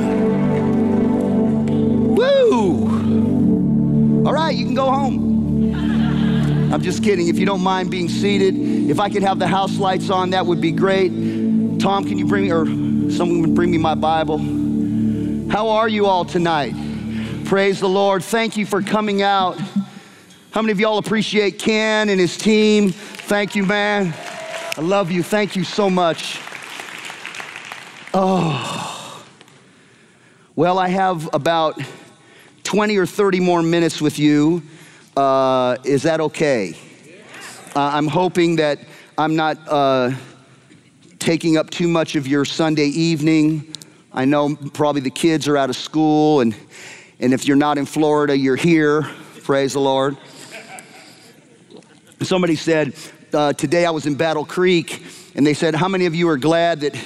Hallelujah. Woo! All right, you can go home. I'm just kidding. If you don't mind being seated, if I could have the house lights on, that would be great. Tom, can you bring me, or someone would bring me my Bible? How are you all tonight? Praise the Lord. Thank you for coming out. How many of y'all appreciate Ken and his team? Thank you, man. I love you. Thank you so much. Oh. Well, I have about 20 or 30 more minutes with you. Uh, is that okay? Uh, I'm hoping that I'm not uh, taking up too much of your Sunday evening. I know probably the kids are out of school, and, and if you're not in Florida, you're here. Praise the Lord. Somebody said, uh, Today I was in Battle Creek, and they said, How many of you are glad that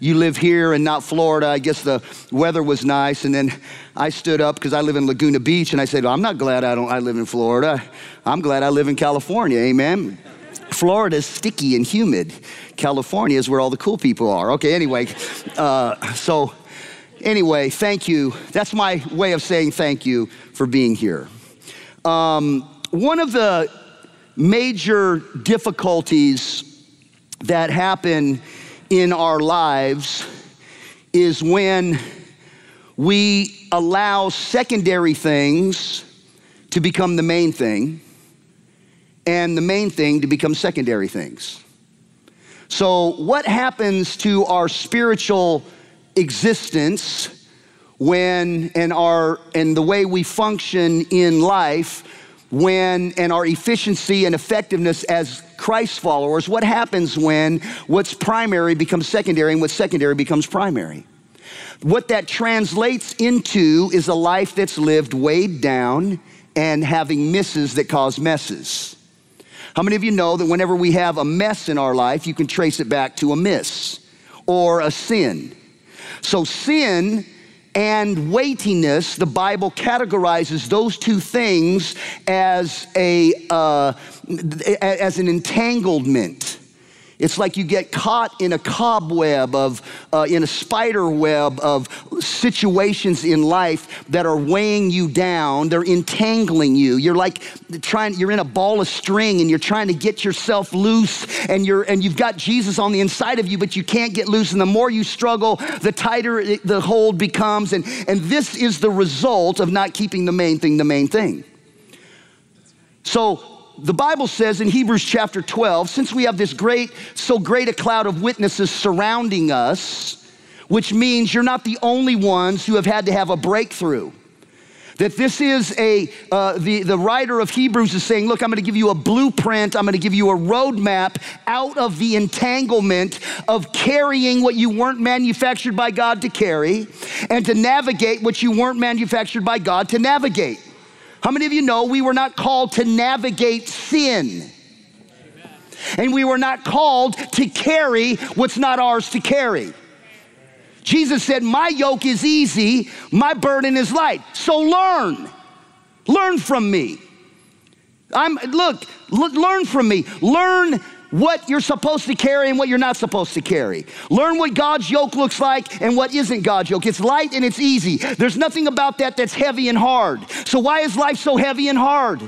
you live here and not Florida? I guess the weather was nice. And then I stood up because I live in Laguna Beach, and I said, well, I'm not glad I, don't, I live in Florida. I'm glad I live in California. Amen. Florida is sticky and humid. California is where all the cool people are. Okay, anyway, uh, so anyway, thank you. That's my way of saying thank you for being here. Um, one of the major difficulties that happen in our lives is when we allow secondary things to become the main thing and the main thing to become secondary things. So, what happens to our spiritual existence when and our and the way we function in life when and our efficiency and effectiveness as Christ followers, what happens when what's primary becomes secondary and what's secondary becomes primary? What that translates into is a life that's lived weighed down and having misses that cause messes. How many of you know that whenever we have a mess in our life, you can trace it back to a miss or a sin? So, sin and weightiness, the Bible categorizes those two things as, a, uh, as an entanglement. It's like you get caught in a cobweb of, uh, in a spider web of situations in life that are weighing you down. They're entangling you. You're like trying, you're in a ball of string and you're trying to get yourself loose and you're, and you've got Jesus on the inside of you, but you can't get loose. And the more you struggle, the tighter it, the hold becomes. And, and this is the result of not keeping the main thing the main thing. So the Bible says in Hebrews chapter 12, since we have this great, so great a cloud of witnesses surrounding us, which means you're not the only ones who have had to have a breakthrough. That this is a, uh, the, the writer of Hebrews is saying, look, I'm gonna give you a blueprint, I'm gonna give you a roadmap out of the entanglement of carrying what you weren't manufactured by God to carry and to navigate what you weren't manufactured by God to navigate. How many of you know we were not called to navigate sin? And we were not called to carry what's not ours to carry. Jesus said, My yoke is easy, my burden is light. So learn. Learn from me. I'm look, learn from me. Learn what you're supposed to carry and what you're not supposed to carry. Learn what God's yoke looks like and what isn't God's yoke. It's light and it's easy. There's nothing about that that's heavy and hard. So, why is life so heavy and hard?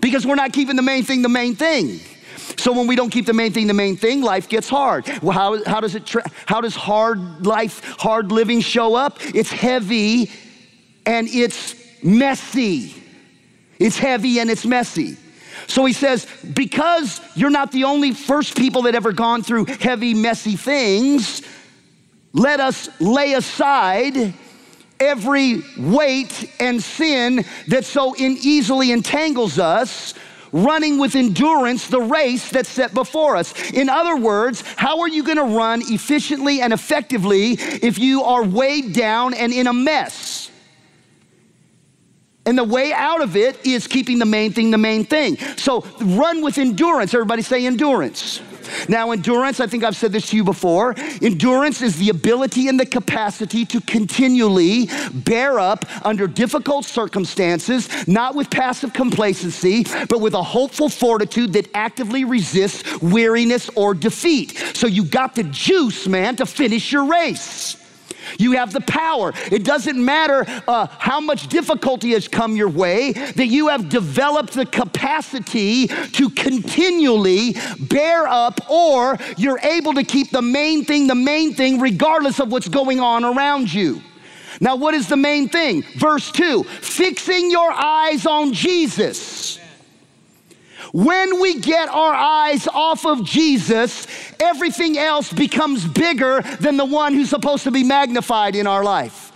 Because we're not keeping the main thing the main thing. So when we don't keep the main thing the main thing, life gets hard. Well, how, how does it? Tra- how does hard life, hard living show up? It's heavy, and it's messy. It's heavy and it's messy. So he says, because you're not the only first people that ever gone through heavy, messy things, let us lay aside every weight and sin that so easily entangles us, running with endurance the race that's set before us. In other words, how are you going to run efficiently and effectively if you are weighed down and in a mess? And the way out of it is keeping the main thing the main thing. So run with endurance. Everybody say endurance. Now, endurance, I think I've said this to you before. Endurance is the ability and the capacity to continually bear up under difficult circumstances, not with passive complacency, but with a hopeful fortitude that actively resists weariness or defeat. So you got the juice, man, to finish your race. You have the power. It doesn't matter uh, how much difficulty has come your way, that you have developed the capacity to continually bear up, or you're able to keep the main thing the main thing, regardless of what's going on around you. Now, what is the main thing? Verse 2 fixing your eyes on Jesus. When we get our eyes off of Jesus, everything else becomes bigger than the one who's supposed to be magnified in our life.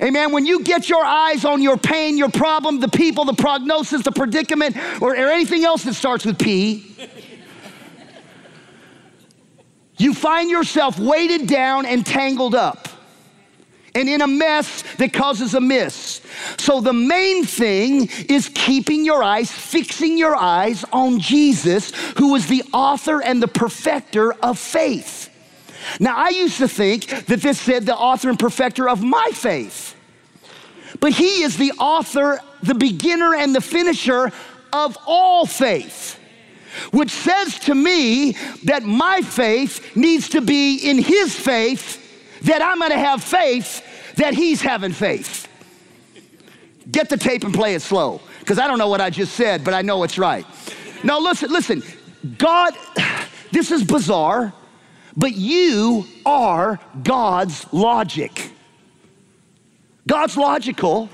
Amen. When you get your eyes on your pain, your problem, the people, the prognosis, the predicament, or, or anything else that starts with P, you find yourself weighted down and tangled up and in a mess that causes a miss. So, the main thing is keeping your eyes, fixing your eyes on Jesus, who is the author and the perfecter of faith. Now, I used to think that this said the author and perfecter of my faith, but he is the author, the beginner, and the finisher of all faith. Which says to me that my faith needs to be in his faith that I'm gonna have faith that he's having faith. Get the tape and play it slow, because I don't know what I just said, but I know it's right. Now, listen, listen, God, this is bizarre, but you are God's logic. God's logical.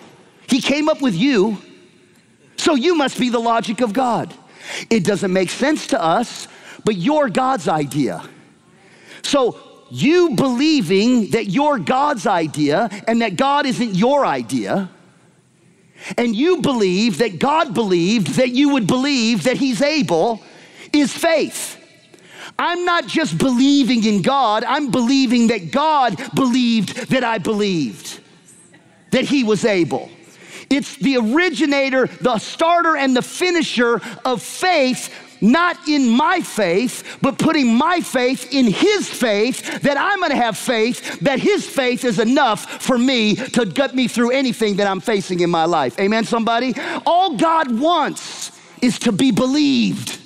He came up with you, so you must be the logic of God. It doesn't make sense to us, but you're God's idea. So you believing that you're God's idea and that God isn't your idea, and you believe that God believed that you would believe that He's able, is faith. I'm not just believing in God, I'm believing that God believed that I believed that He was able. It's the originator, the starter, and the finisher of faith not in my faith, but putting my faith in His faith, that I'm gonna have faith, that His faith is enough for me to get me through anything that I'm facing in my life. Amen, somebody? All God wants is to be believed.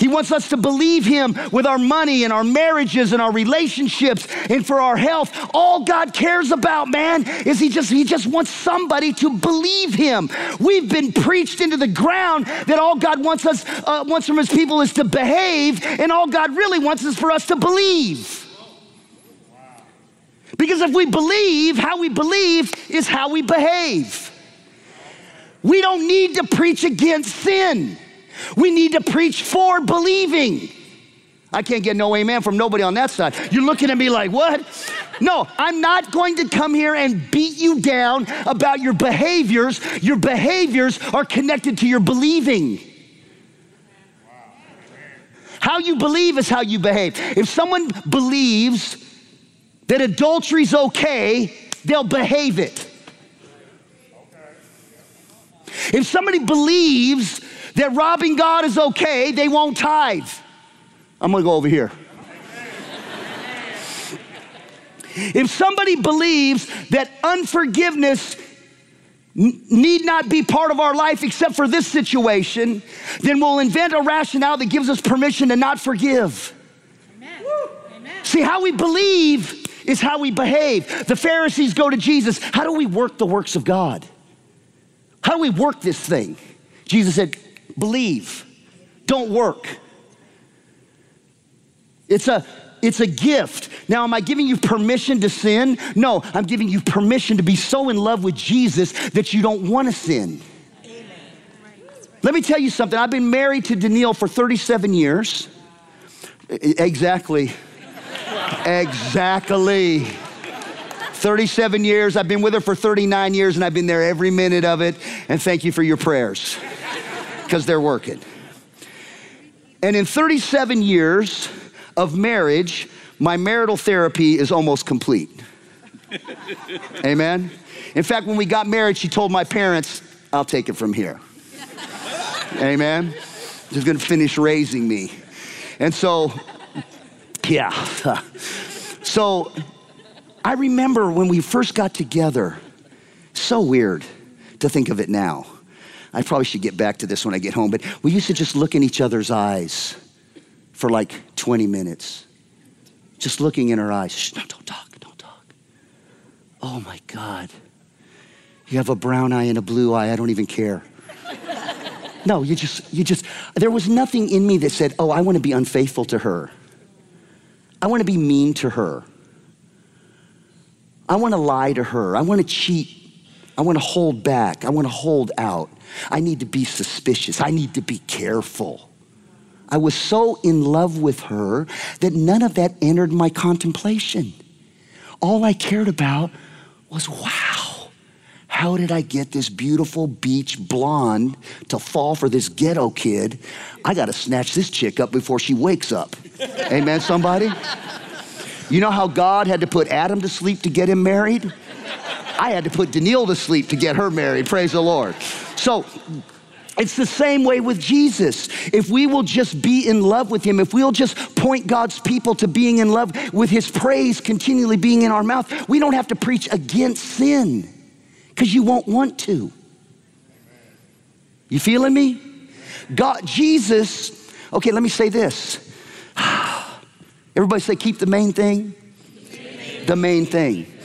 He wants us to believe Him with our money and our marriages and our relationships and for our health. All God cares about, man, is He just He just wants somebody to believe Him. We've been preached into the ground that all God wants us uh, wants from His people is to behave, and all God really wants is for us to believe. Because if we believe, how we believe is how we behave. We don't need to preach against sin. We need to preach for believing. I can't get no amen from nobody on that side. You're looking at me like, what? No, I'm not going to come here and beat you down about your behaviors. Your behaviors are connected to your believing. How you believe is how you behave. If someone believes that adultery's okay, they'll behave it. If somebody believes that robbing God is okay, they won't tithe. I'm gonna go over here. if somebody believes that unforgiveness need not be part of our life except for this situation, then we'll invent a rationale that gives us permission to not forgive. Amen. Amen. See, how we believe is how we behave. The Pharisees go to Jesus. How do we work the works of God? How do we work this thing? Jesus said, Believe, don't work. It's a it's a gift. Now, am I giving you permission to sin? No, I'm giving you permission to be so in love with Jesus that you don't want to sin. Let me tell you something. I've been married to Danielle for 37 years. Exactly. exactly. 37 years. I've been with her for 39 years and I've been there every minute of it. And thank you for your prayers because they're working. And in 37 years of marriage, my marital therapy is almost complete. Amen. In fact, when we got married, she told my parents, I'll take it from here. Amen. She's gonna finish raising me. And so, yeah. So I remember when we first got together, so weird to think of it now. I probably should get back to this when I get home, but we used to just look in each other's eyes for like 20 minutes. Just looking in her eyes. Shh, no, don't talk, don't talk. oh my God, you have a brown eye and a blue eye. I don't even care. no, you just, you just, there was nothing in me that said, oh, I want to be unfaithful to her. I want to be mean to her. I want to lie to her. I want to cheat. I want to hold back. I want to hold out. I need to be suspicious. I need to be careful. I was so in love with her that none of that entered my contemplation. All I cared about was wow, how did I get this beautiful beach blonde to fall for this ghetto kid? I got to snatch this chick up before she wakes up. Amen, somebody? You know how God had to put Adam to sleep to get him married? I had to put Danielle to sleep to get her married. Praise the Lord. So, it's the same way with Jesus. If we will just be in love with him, if we'll just point God's people to being in love with his praise continually being in our mouth, we don't have to preach against sin because you won't want to. You feeling me? God, Jesus, okay, let me say this. Everybody say, keep the main thing. The main thing.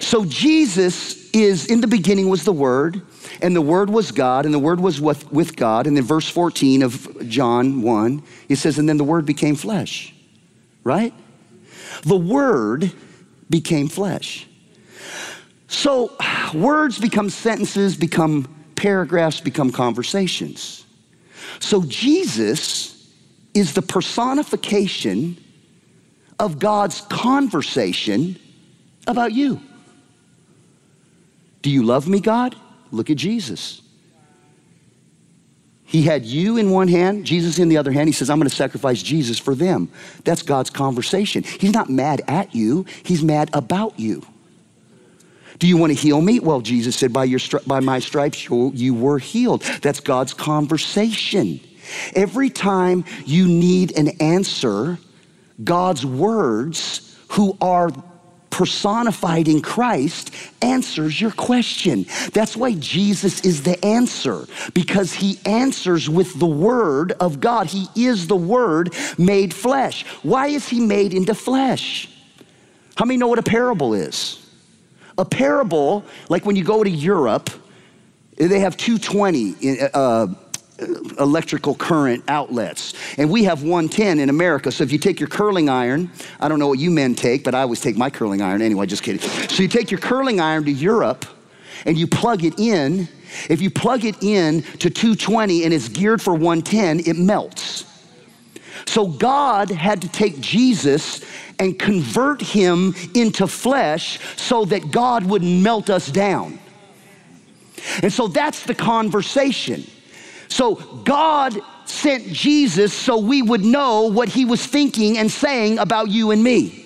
So Jesus is, in the beginning was the Word and the Word was God, and the Word was with, with God. And then verse 14 of John 1, it says, and then the Word became flesh, right? The Word became flesh. So words become sentences, become paragraphs, become conversations. So Jesus is the personification of God's conversation about you. Do you love me, God? Look at Jesus. He had you in one hand, Jesus in the other hand. He says, I'm going to sacrifice Jesus for them. That's God's conversation. He's not mad at you, He's mad about you. Do you want to heal me? Well, Jesus said, By, your by my stripes you, you were healed. That's God's conversation. Every time you need an answer, God's words, who are personified in Christ answers your question. That's why Jesus is the answer, because he answers with the Word of God. He is the Word made flesh. Why is he made into flesh? How many know what a parable is? A parable, like when you go to Europe, they have 220 uh, electrical current outlets. And we have 110 in America. So if you take your curling iron, I don't know what you men take, but I always take my curling iron anyway, just kidding. So you take your curling iron to Europe and you plug it in. If you plug it in to 220 and it's geared for 110, it melts. So God had to take Jesus and convert him into flesh so that God would melt us down. And so that's the conversation. So God sent Jesus so we would know what he was thinking and saying about you and me.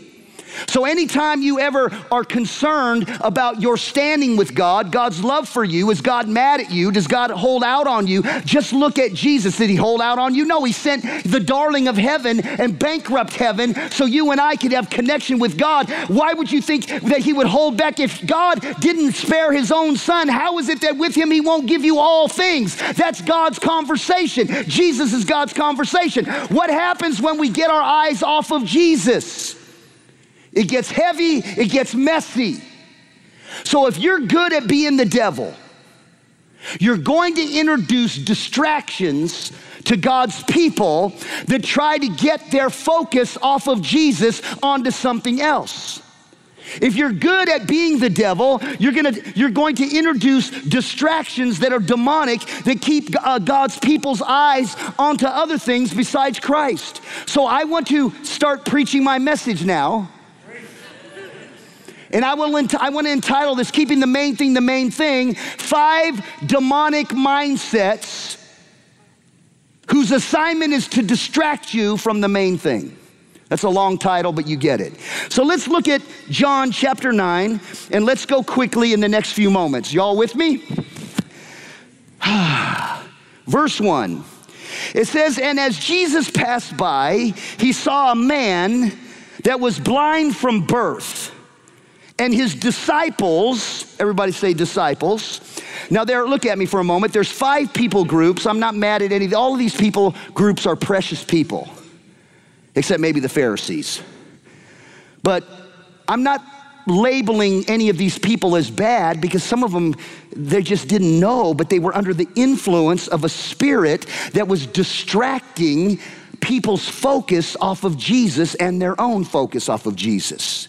So, anytime you ever are concerned about your standing with God, God's love for you, is God mad at you? Does God hold out on you? Just look at Jesus. Did he hold out on you? No, he sent the darling of heaven and bankrupt heaven so you and I could have connection with God. Why would you think that he would hold back? If God didn't spare his own son, how is it that with him he won't give you all things? That's God's conversation. Jesus is God's conversation. What happens when we get our eyes off of Jesus? It gets heavy, it gets messy. So if you're good at being the devil, you're going to introduce distractions to God's people that try to get their focus off of Jesus onto something else. If you're good at being the devil, you're, gonna, you're going to introduce distractions that are demonic that keep uh, God's people's eyes onto other things besides Christ. So I want to start preaching my message now and I, will I want to entitle this Keeping the Main Thing the Main Thing Five Demonic Mindsets whose assignment is to distract you from the main thing. That's a long title, but you get it. So let's look at John chapter 9 and let's go quickly in the next few moments. Y'all with me? Verse 1. It says, And as Jesus passed by, he saw a man that was blind from birth and his disciples, everybody say disciples. Now, there, look at me for a moment. There's five people groups. I'm not mad at any. All of these people groups are precious people, except maybe the Pharisees. But I'm not labeling any of these people as bad because some of them they just didn't know, but they were under the influence of a spirit that was distracting people's focus off of Jesus and their own focus off of Jesus.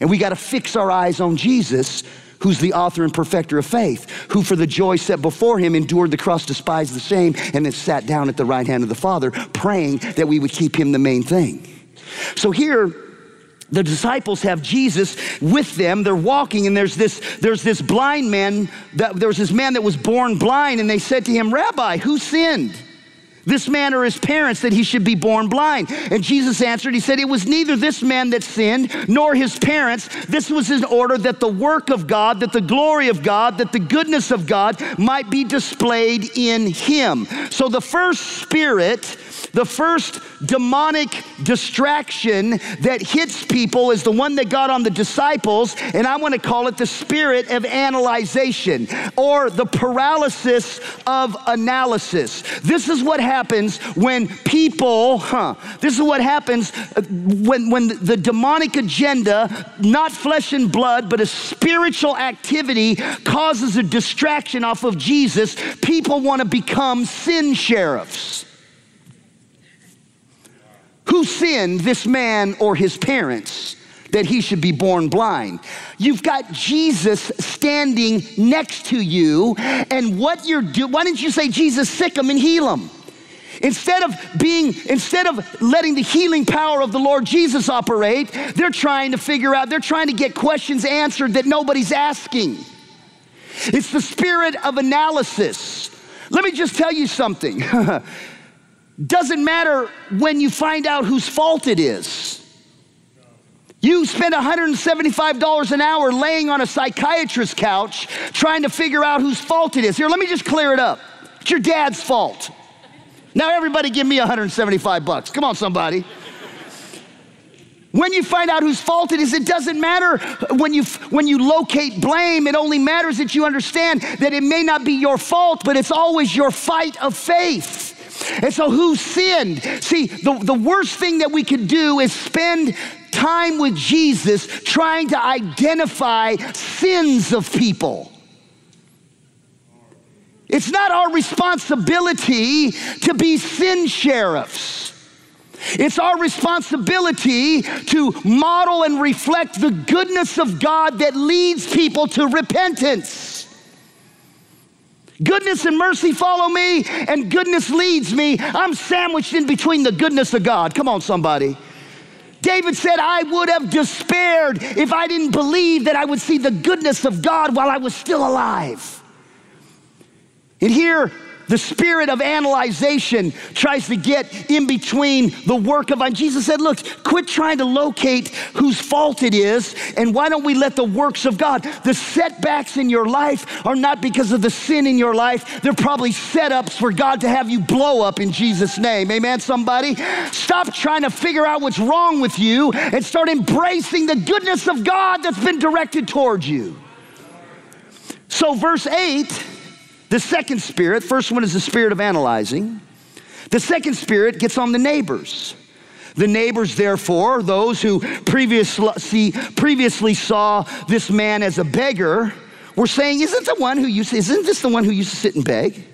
And we got to fix our eyes on Jesus, who's the author and perfecter of faith, who for the joy set before him endured the cross, despised the shame, and then sat down at the right hand of the Father, praying that we would keep him the main thing. So here, the disciples have Jesus with them. They're walking, and there's this, there's this blind man, that, there was this man that was born blind, and they said to him, Rabbi, who sinned? This man or his parents that he should be born blind. And Jesus answered, He said, It was neither this man that sinned nor his parents. This was in order that the work of God, that the glory of God, that the goodness of God might be displayed in him. So the first spirit the first demonic distraction that hits people is the one that got on the disciples, and I want to call it the spirit of analyzation or the paralysis of analysis. This is what happens when people, huh, this is what happens uh, when, when the demonic agenda, not flesh and blood, but a spiritual activity causes a distraction off of Jesus. People want to become sin sheriffs. Who sinned, this man or his parents, that he should be born blind? You've got Jesus standing next to you, and what you're doing, why didn't you say, Jesus, sick him and heal him? Instead of being, instead of letting the healing power of the Lord Jesus operate, they're trying to figure out, they're trying to get questions answered that nobody's asking. It's the spirit of analysis. Let me just tell you something. Doesn't matter when you find out whose fault it is. You spend $175 an hour laying on a psychiatrist's couch trying to figure out whose fault it is. Here, let me just clear it up. It's your dad's fault. Now everybody give me 175 bucks. Come on somebody. When you find out whose fault it is, it doesn't matter when you, when you locate blame. It only matters that you understand that it may not be your fault, but it's always your fight of faith. And so, who sinned? See, the, the worst thing that we could do is spend time with Jesus trying to identify sins of people. It's not our responsibility to be sin sheriffs. It's our responsibility to model and reflect the goodness of God that leads people to repentance. Goodness and mercy follow me, and goodness leads me. I'm sandwiched in between the goodness of God. Come on, somebody. David said, I would have despaired if I didn't believe that I would see the goodness of God while I was still alive. And here, the spirit of analyzation tries to get in between the work of, Jesus said, Look, quit trying to locate whose fault it is, and why don't we let the works of God, the setbacks in your life are not because of the sin in your life, they're probably setups for God to have you blow up in Jesus' name. Amen, somebody? Stop trying to figure out what's wrong with you and start embracing the goodness of God that's been directed towards you. So, verse 8 the second spirit, first one is the spirit of analyzing. The second spirit gets on the neighbors. The neighbors, therefore, those who previously, previously saw this man as a beggar, were saying, Isn't the one who used isn't this the one who used to sit and beg?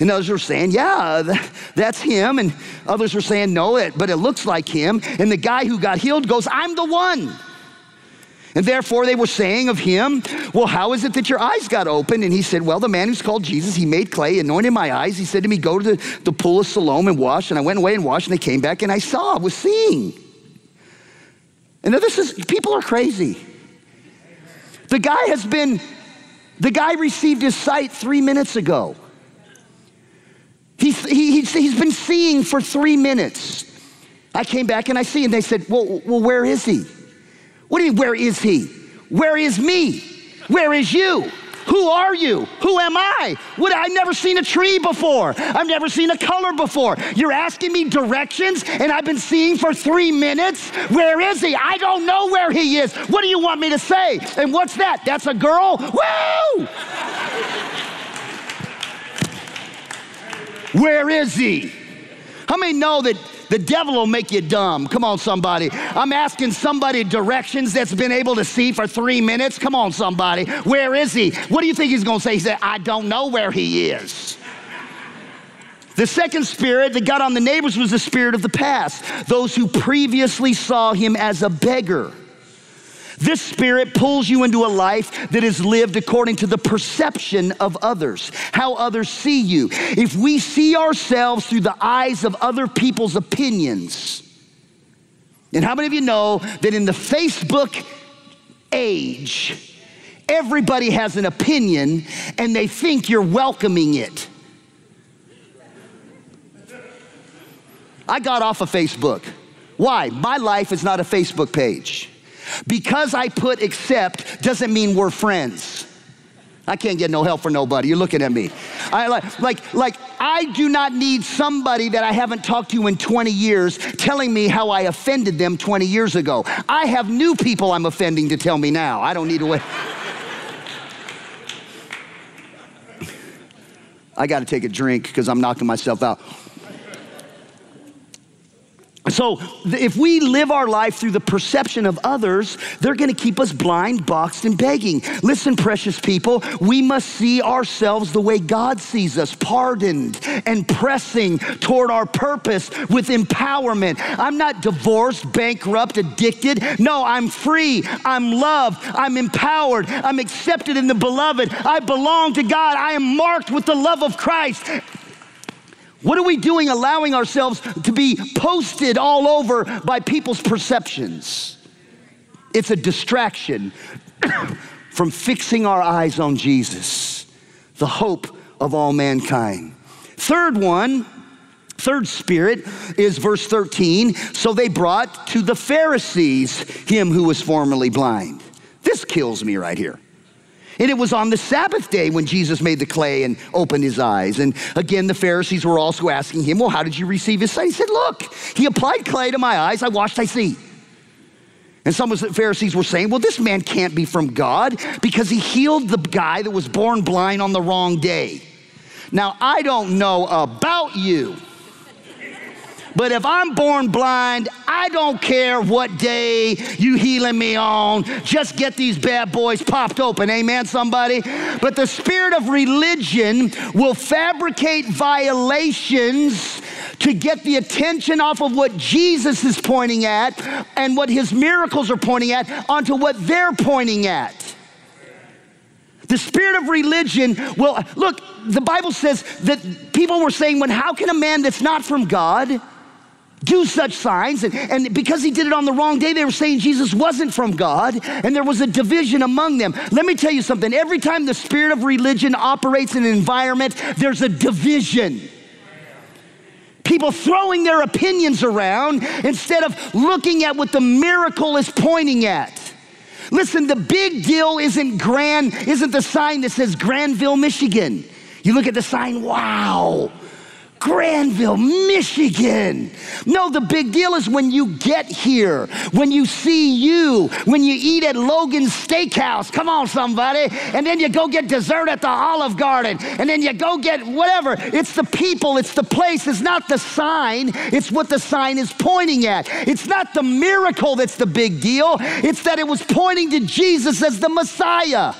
And others were saying, Yeah, that's him. And others were saying, No, it, but it looks like him. And the guy who got healed goes, I'm the one. And therefore, they were saying of him, Well, how is it that your eyes got open? And he said, Well, the man who's called Jesus, he made clay, anointed my eyes. He said to me, Go to the, the pool of Siloam and wash. And I went away and washed, and I came back and I saw, I was seeing. And now this is, people are crazy. The guy has been, the guy received his sight three minutes ago. He's, he, he's, he's been seeing for three minutes. I came back and I see, and they said, Well, well where is he? What do you where is he? Where is me? Where is you? Who are you? Who am I? What I've never seen a tree before. I've never seen a color before. You're asking me directions and I've been seeing for three minutes. Where is he? I don't know where he is. What do you want me to say? And what's that? That's a girl? Woo! Where is he? How many know that The devil will make you dumb. Come on, somebody. I'm asking somebody directions that's been able to see for three minutes. Come on, somebody. Where is he? What do you think he's gonna say? He said, I don't know where he is. The second spirit that got on the neighbors was the spirit of the past, those who previously saw him as a beggar. This spirit pulls you into a life that is lived according to the perception of others, how others see you. If we see ourselves through the eyes of other people's opinions, and how many of you know that in the Facebook age, everybody has an opinion and they think you're welcoming it? I got off of Facebook. Why? My life is not a Facebook page. Because I put accept doesn't mean we're friends. I can't get no help for nobody. You're looking at me. I like, like, like I do not need somebody that I haven't talked to in 20 years telling me how I offended them 20 years ago. I have new people I'm offending to tell me now. I don't need to wait. I got to take a drink because I'm knocking myself out. So, if we live our life through the perception of others, they're gonna keep us blind, boxed, and begging. Listen, precious people, we must see ourselves the way God sees us, pardoned and pressing toward our purpose with empowerment. I'm not divorced, bankrupt, addicted. No, I'm free, I'm loved, I'm empowered, I'm accepted in the beloved. I belong to God, I am marked with the love of Christ. What are we doing allowing ourselves to be posted all over by people's perceptions? It's a distraction from fixing our eyes on Jesus, the hope of all mankind. Third one, third spirit is verse 13. So they brought to the Pharisees him who was formerly blind. This kills me right here. And it was on the Sabbath day when Jesus made the clay and opened his eyes. And again, the Pharisees were also asking him, Well, how did you receive his sight? He said, Look, he applied clay to my eyes, I washed, I see. And some of the Pharisees were saying, Well, this man can't be from God because he healed the guy that was born blind on the wrong day. Now, I don't know about you. But if I'm born blind, I don't care what day you healing me on. Just get these bad boys popped open. Amen, somebody? But the spirit of religion will fabricate violations to get the attention off of what Jesus is pointing at and what his miracles are pointing at onto what they're pointing at. The spirit of religion will, look, the Bible says that people were saying, when how can a man that's not from God do such signs. And, and because he did it on the wrong day, they were saying Jesus wasn't from God, and there was a division among them. Let me tell you something every time the spirit of religion operates in an environment, there's a division. People throwing their opinions around instead of looking at what the miracle is pointing at. Listen, the big deal isn't grand, isn't the sign that says Grandville, Michigan. You look at the sign, wow. Grandville, Michigan. No, the big deal is when you get here, when you see you, when you eat at Logan's Steakhouse. Come on, somebody. And then you go get dessert at the Olive Garden. And then you go get whatever. It's the people, it's the place, it's not the sign, it's what the sign is pointing at. It's not the miracle that's the big deal, it's that it was pointing to Jesus as the Messiah.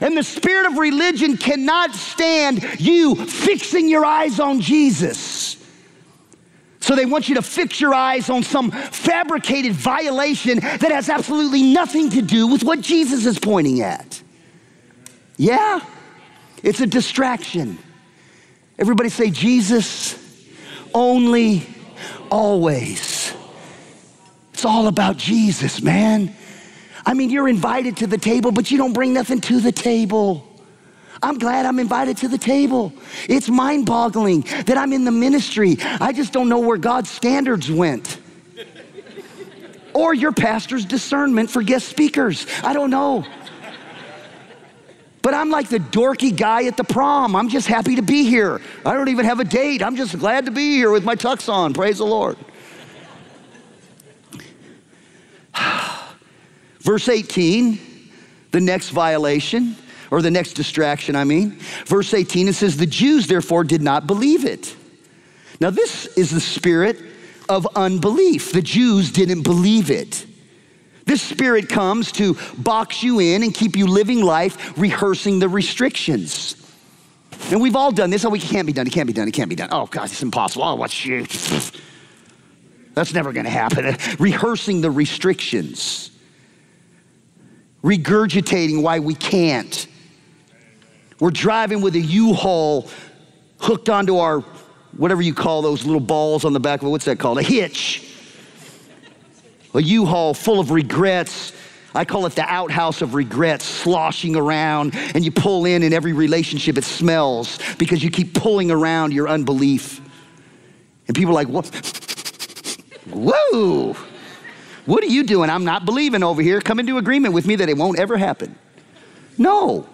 And the spirit of religion cannot stand you fixing your eyes on Jesus. So they want you to fix your eyes on some fabricated violation that has absolutely nothing to do with what Jesus is pointing at. Yeah, it's a distraction. Everybody say, Jesus, only, always. It's all about Jesus, man. I mean, you're invited to the table, but you don't bring nothing to the table. I'm glad I'm invited to the table. It's mind boggling that I'm in the ministry. I just don't know where God's standards went. or your pastor's discernment for guest speakers. I don't know. But I'm like the dorky guy at the prom. I'm just happy to be here. I don't even have a date. I'm just glad to be here with my tux on. Praise the Lord. Verse 18, the next violation, or the next distraction, I mean. Verse 18, it says, The Jews therefore did not believe it. Now, this is the spirit of unbelief. The Jews didn't believe it. This spirit comes to box you in and keep you living life, rehearsing the restrictions. And we've all done this. Oh, it can't be done. It can't be done. It can't be done. Oh, God, it's impossible. Oh, what's you? That's never going to happen. Rehearsing the restrictions, regurgitating why we can't. We're driving with a U-Haul hooked onto our, whatever you call those little balls on the back of it. What's that called? A hitch. A U-Haul full of regrets. I call it the outhouse of regrets, sloshing around, and you pull in, in every relationship it smells because you keep pulling around your unbelief. And people are like, what? Whoa, what are you doing? I'm not believing over here. Come into agreement with me that it won't ever happen. No.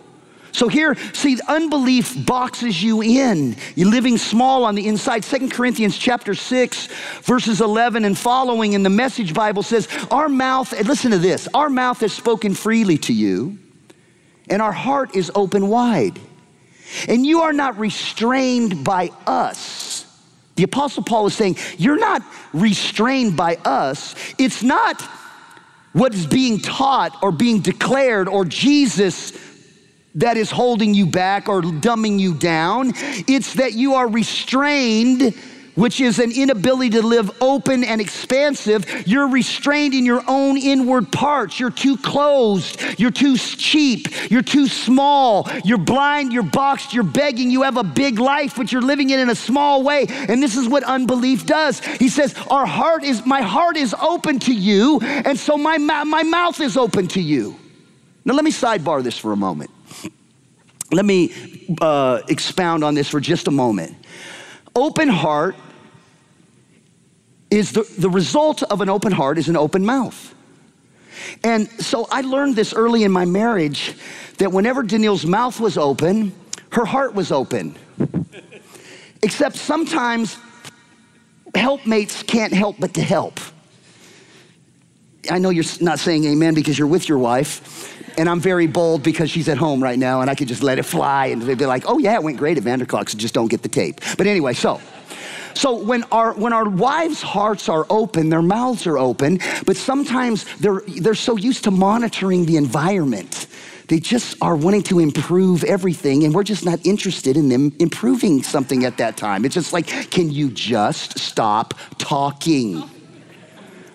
So here, see, unbelief boxes you in. You're living small on the inside. Second Corinthians chapter 6, verses 11 and following in the Message Bible says, Our mouth, listen to this, our mouth has spoken freely to you, and our heart is open wide. And you are not restrained by us. The Apostle Paul is saying, You're not restrained by us. It's not what is being taught or being declared or Jesus that is holding you back or dumbing you down. It's that you are restrained which is an inability to live open and expansive, you're restrained in your own inward parts. You're too closed. You're too cheap. You're too small. You're blind. You're boxed. You're begging. You have a big life, but you're living it in a small way. And this is what unbelief does. He says, Our heart is, my heart is open to you, and so my, my mouth is open to you. Now, let me sidebar this for a moment. Let me uh, expound on this for just a moment. Open heart is the, the result of an open heart is an open mouth. And so I learned this early in my marriage that whenever Danielle's mouth was open, her heart was open. Except sometimes helpmates can't help but to help. I know you're not saying amen because you're with your wife, and I'm very bold because she's at home right now and I could just let it fly and they'd be like, oh yeah, it went great at Vanderklux, just don't get the tape. But anyway, so. So when our when our wives' hearts are open, their mouths are open, but sometimes they're they're so used to monitoring the environment. They just are wanting to improve everything, and we're just not interested in them improving something at that time. It's just like, can you just stop talking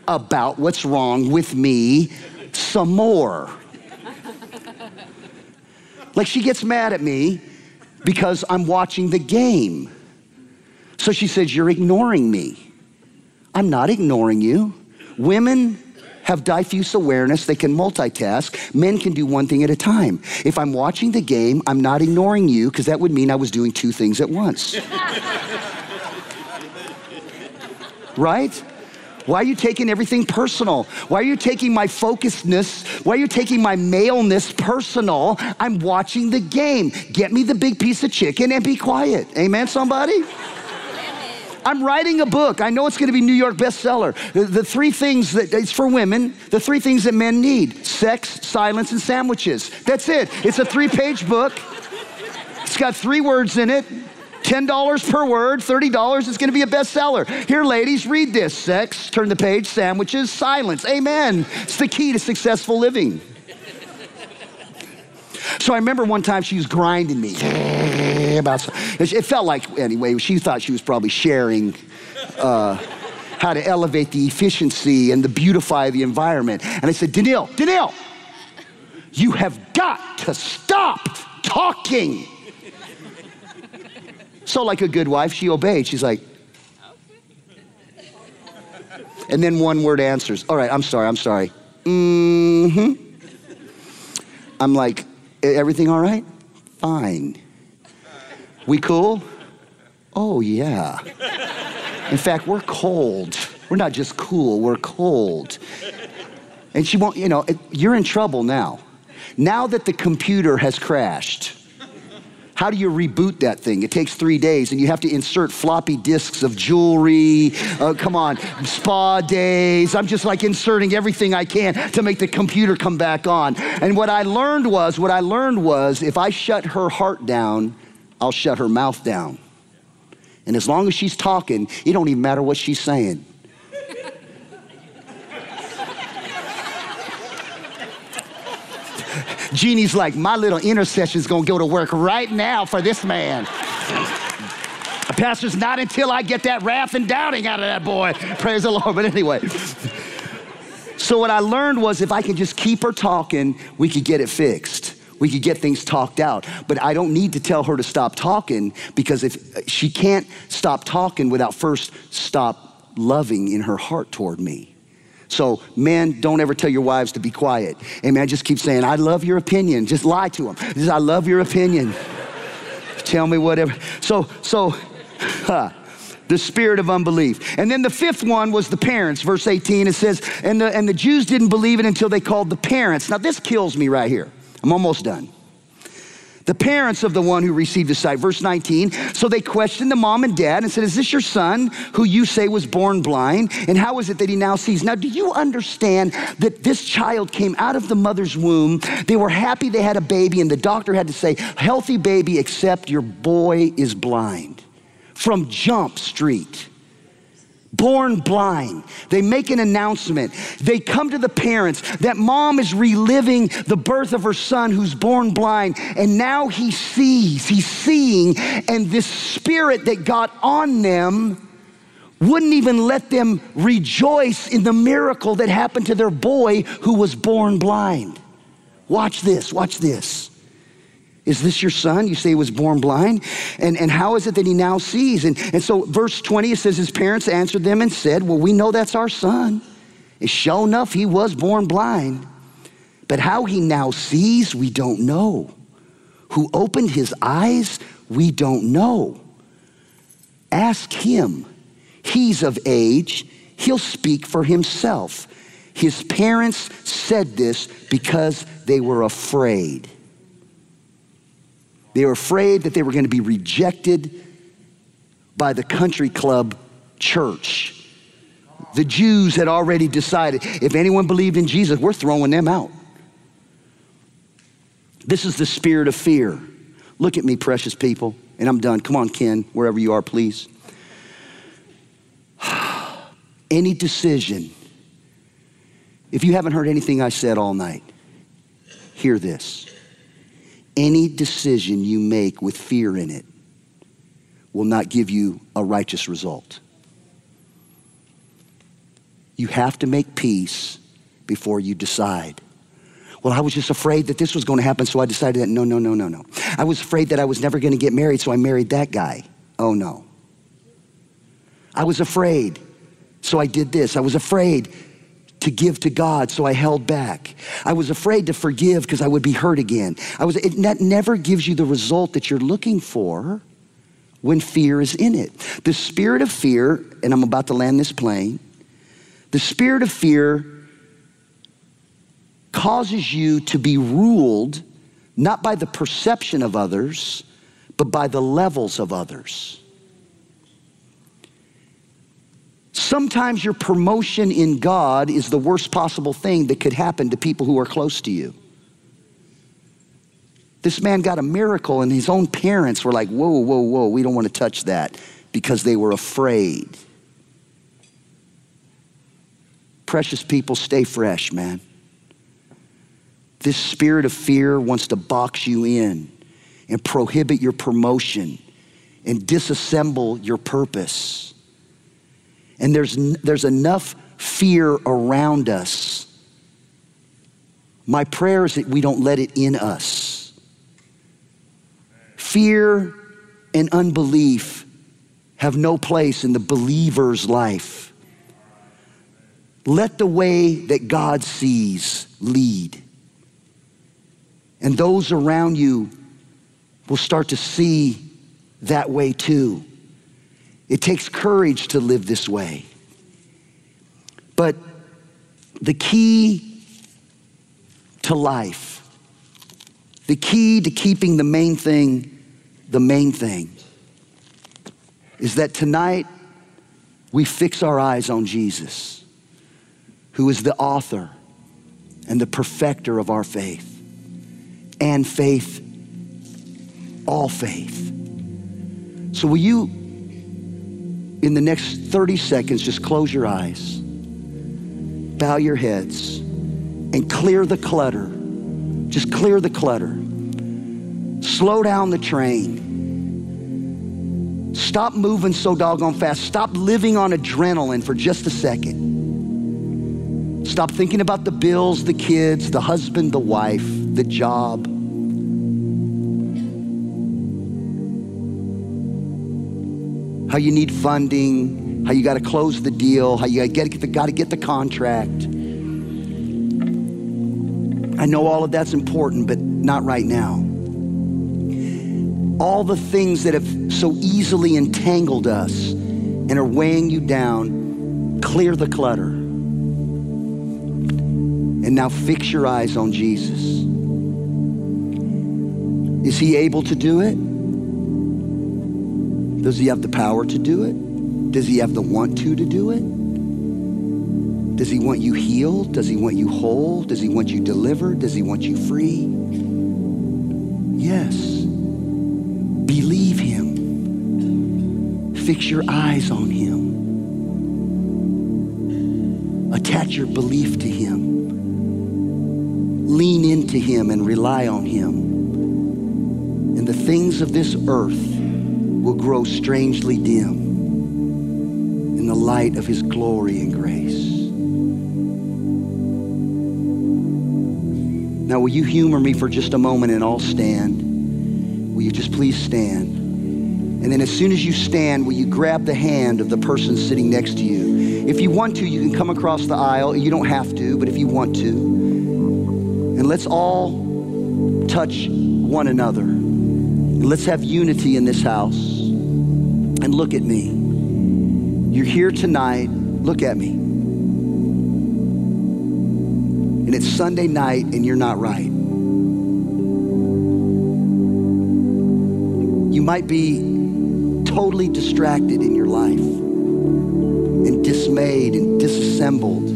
about what's wrong with me some more? Like she gets mad at me because I'm watching the game. So she says, You're ignoring me. I'm not ignoring you. Women have diffuse awareness, they can multitask. Men can do one thing at a time. If I'm watching the game, I'm not ignoring you because that would mean I was doing two things at once. right? Why are you taking everything personal? Why are you taking my focusedness? Why are you taking my maleness personal? I'm watching the game. Get me the big piece of chicken and be quiet. Amen, somebody? I'm writing a book. I know it's going to be New York bestseller. The, the three things that it's for women, the three things that men need sex, silence, and sandwiches. That's it. It's a three page book. It's got three words in it. $10 per word, $30, it's gonna be a bestseller. Here, ladies, read this sex, turn the page, sandwiches, silence. Amen. It's the key to successful living. So I remember one time she was grinding me about. It felt like anyway. She thought she was probably sharing. Uh, how to elevate the efficiency and the beautify the environment. And I said, Danielle, Danielle, you have got to stop talking. So, like a good wife, she obeyed. She's like, and then one word answers. All right, I'm sorry, I'm sorry. Mm hmm. I'm like, Everything all right? Fine. We cool? Oh, yeah. In fact, we're cold. We're not just cool, we're cold. And she won't, you know, you're in trouble now. Now that the computer has crashed, how do you reboot that thing? It takes three days, and you have to insert floppy disks of jewelry. Uh, come on, spa days. I'm just like inserting everything I can to make the computer come back on. And what I learned was, what I learned was, if I shut her heart down, I'll shut her mouth down. And as long as she's talking, it don't even matter what she's saying. Jeannie's like, my little intercession's gonna go to work right now for this man. Pastor's not until I get that wrath and doubting out of that boy. Praise the Lord. But anyway. So, what I learned was if I could just keep her talking, we could get it fixed. We could get things talked out. But I don't need to tell her to stop talking because if she can't stop talking without first stop loving in her heart toward me. So, men, don't ever tell your wives to be quiet. Amen. Just keep saying, I love your opinion. Just lie to them. Just, I love your opinion. tell me whatever. So, so, the spirit of unbelief. And then the fifth one was the parents. Verse 18, it says, and the, and the Jews didn't believe it until they called the parents. Now, this kills me right here. I'm almost done. The parents of the one who received the sight. Verse 19. So they questioned the mom and dad and said, Is this your son who you say was born blind? And how is it that he now sees? Now, do you understand that this child came out of the mother's womb? They were happy they had a baby, and the doctor had to say, Healthy baby, except your boy is blind from Jump Street. Born blind. They make an announcement. They come to the parents. That mom is reliving the birth of her son who's born blind, and now he sees, he's seeing, and this spirit that got on them wouldn't even let them rejoice in the miracle that happened to their boy who was born blind. Watch this, watch this. Is this your son? You say he was born blind. And, and how is it that he now sees? And, and so, verse 20, it says, His parents answered them and said, Well, we know that's our son. And sure enough, he was born blind. But how he now sees, we don't know. Who opened his eyes, we don't know. Ask him. He's of age, he'll speak for himself. His parents said this because they were afraid. They were afraid that they were going to be rejected by the country club church. The Jews had already decided if anyone believed in Jesus, we're throwing them out. This is the spirit of fear. Look at me, precious people, and I'm done. Come on, Ken, wherever you are, please. Any decision, if you haven't heard anything I said all night, hear this. Any decision you make with fear in it will not give you a righteous result. You have to make peace before you decide. Well, I was just afraid that this was going to happen, so I decided that no, no, no, no, no. I was afraid that I was never going to get married, so I married that guy. Oh, no. I was afraid, so I did this. I was afraid, to give to God, so I held back. I was afraid to forgive because I would be hurt again. I was, it, that never gives you the result that you're looking for when fear is in it. The spirit of fear, and I'm about to land this plane, the spirit of fear causes you to be ruled not by the perception of others, but by the levels of others. Sometimes your promotion in God is the worst possible thing that could happen to people who are close to you. This man got a miracle, and his own parents were like, Whoa, whoa, whoa, we don't want to touch that because they were afraid. Precious people, stay fresh, man. This spirit of fear wants to box you in and prohibit your promotion and disassemble your purpose. And there's, there's enough fear around us. My prayer is that we don't let it in us. Fear and unbelief have no place in the believer's life. Let the way that God sees lead. And those around you will start to see that way too. It takes courage to live this way. But the key to life, the key to keeping the main thing the main thing, is that tonight we fix our eyes on Jesus, who is the author and the perfecter of our faith. And faith, all faith. So, will you in the next 30 seconds, just close your eyes, bow your heads, and clear the clutter Just clear the clutter. Slow down the train. Stop moving so doggone fast. Stop living on adrenaline for just a second. Stop thinking about the bills, the kids, the husband, the wife, the job. How you need funding, how you got to close the deal, how you got to get the contract. I know all of that's important, but not right now. All the things that have so easily entangled us and are weighing you down, clear the clutter. And now fix your eyes on Jesus. Is he able to do it? Does he have the power to do it? Does he have the want to to do it? Does he want you healed? Does he want you whole? Does he want you delivered? Does he want you free? Yes. Believe him. Fix your eyes on him. Attach your belief to him. Lean into him and rely on him. And the things of this earth will grow strangely dim in the light of his glory and grace. Now, will you humor me for just a moment and all stand? Will you just please stand? And then, as soon as you stand, will you grab the hand of the person sitting next to you? If you want to, you can come across the aisle. You don't have to, but if you want to. And let's all touch one another. Let's have unity in this house. And look at me. You're here tonight. Look at me and it's Sunday night and you're not right. You might be totally distracted in your life and dismayed and disassembled.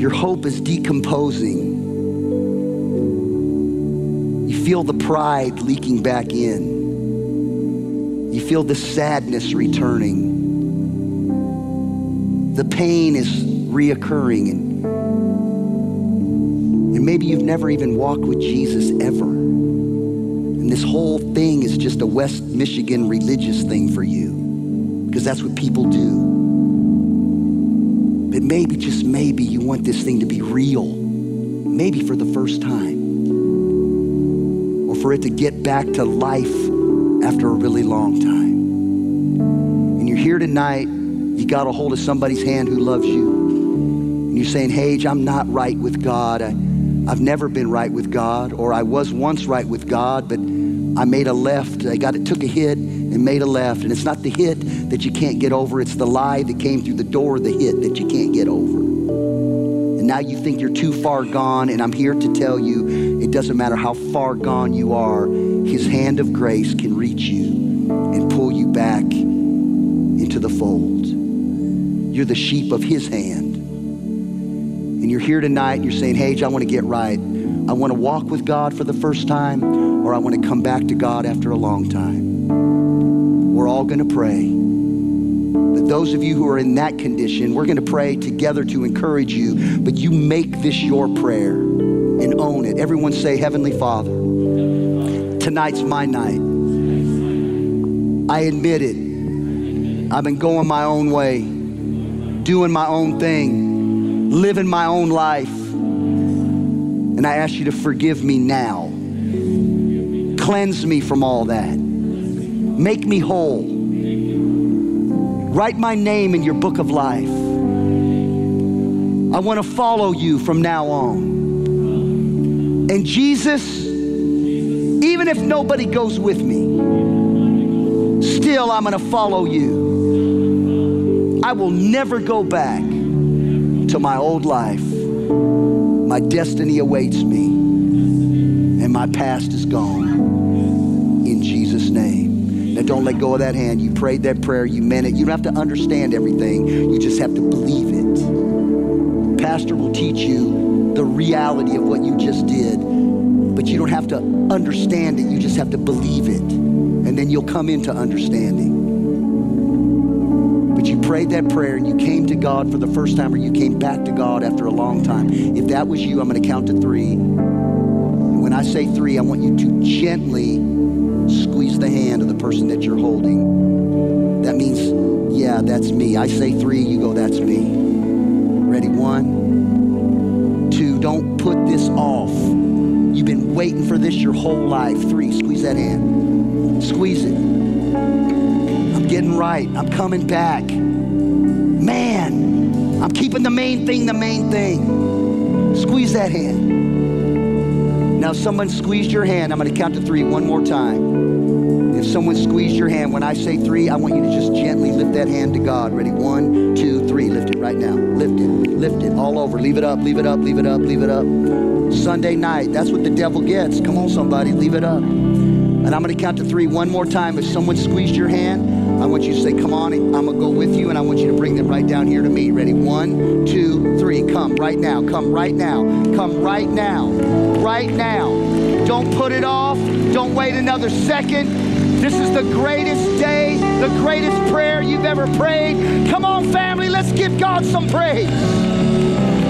Your hope is decomposing. You feel the pride leaking back in. Feel the sadness returning. The pain is reoccurring and and maybe you've never even walked with Jesus ever. And this whole thing is just a West Michigan religious thing for you because that's what people do. But maybe, just maybe, you want this thing to be real, maybe for the first time, or for it to get back to life after a really long time. Here tonight, you got a hold of somebody's hand who loves you. And you're saying, Hage, I'm not right with God. I, I've never been right with God, or I was once right with God, but I made a left. I got it, took a hit and made a left. And it's not the hit that you can't get over, it's the lie that came through the door of the hit that you can't get over. And now you think you're too far gone, and I'm here to tell you it doesn't matter how far gone you are, His hand of grace can reach you and pull you back fold. You're the sheep of His hand and you're here tonight and you're saying, Hey, I want to get right. I want to walk with God for the first time, or I want to come back to God after a long time. We're all going to pray. But those of you who are in that condition, we're going to pray together to encourage you, but you make this your prayer and own it. Everyone say, Heavenly Father, tonight's my night. I admit it. I've been going my own way, doing my own thing living my own life. And I ask you to forgive me now. Cleanse me from all that. Make me whole. Write my name in your book of life. I want to follow you from now on. And Jesus, even if nobody goes with me, still I'm going to follow you. I will never go back to my old life. My destiny awaits me, and my past is gone. In Jesus' name. Now, don't let go of that hand. You prayed that prayer, you meant it. You don't have to understand everything, you just have to believe it. Pastor will teach you the reality of what you just did, but you don't have to understand it, you just have to believe it. And then you'll come into understanding. You prayed that prayer and you came to God for the first time or you came back to God after a long time, if that was you, I'm going to count to three. When I say three, I want you to gently squeeze the hand of the person that you're holding. That means, yeah, that's me. I say three, you go, that's me. Ready? One, two, don't put this off. You've been waiting for this your whole life. Three, squeeze that hand. Squeeze it. Getting right. I'm coming back. Man, I'm keeping the main thing the main thing. Squeeze that hand. Now, if someone squeezed your hand, I'm going to count to three one more time. If someone squeezed your hand, when I say three, I want you to just gently lift that hand to God. Ready? One, two, three. Lift it right now. Lift it. Lift it all over. Leave it up. Leave it up. Leave it up. Leave it up. Sunday night. That's what the devil gets. Come on, somebody. Leave it up. And I'm going to count to three one more time. If someone squeezed your hand, I want you to say, Come on, I'm going to go with you, and I want you to bring them right down here to me. Ready? One, two, three. Come right now. Come right now. Come right now. Right now. Don't put it off. Don't wait another second. This is the greatest day, the greatest prayer you've ever prayed. Come on, family, let's give God some praise.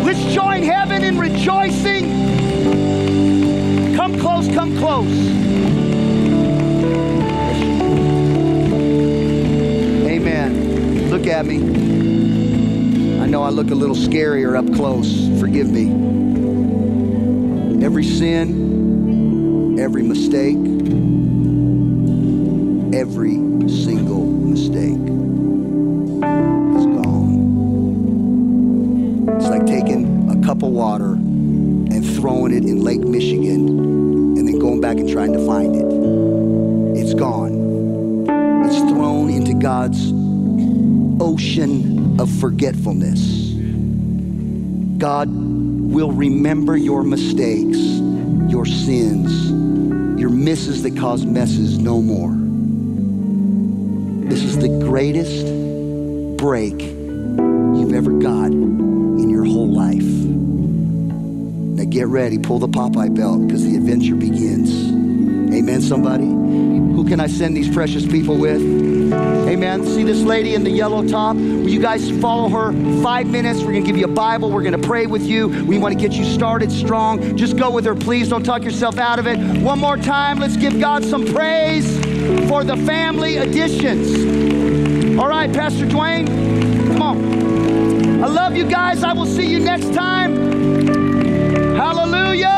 Let's join heaven in rejoicing. Come close, come close. Look at me. I know I look a little scarier up close. Forgive me. Every sin, every mistake, every single mistake is gone. It's like taking a cup of water and throwing it in Lake Michigan and then going back and trying to find it. It's gone. It's thrown into God's ocean of forgetfulness. God will remember your mistakes, your sins, your misses that cause messes no more. This is the greatest break you've ever got in your whole life. Now get ready, pull the Popeye belt because the adventure begins. Amen, somebody? Who can I send these precious people with? Amen. See this lady in the yellow top? Will you guys follow her five minutes? We're going to give you a Bible. We're going to pray with you. We want to get you started strong. Just go with her, please. Don't talk yourself out of it. One more time, let's give God some praise for the family additions. All right, Pastor Dwayne, come on. I love you guys. I will see you next time. Hallelujah.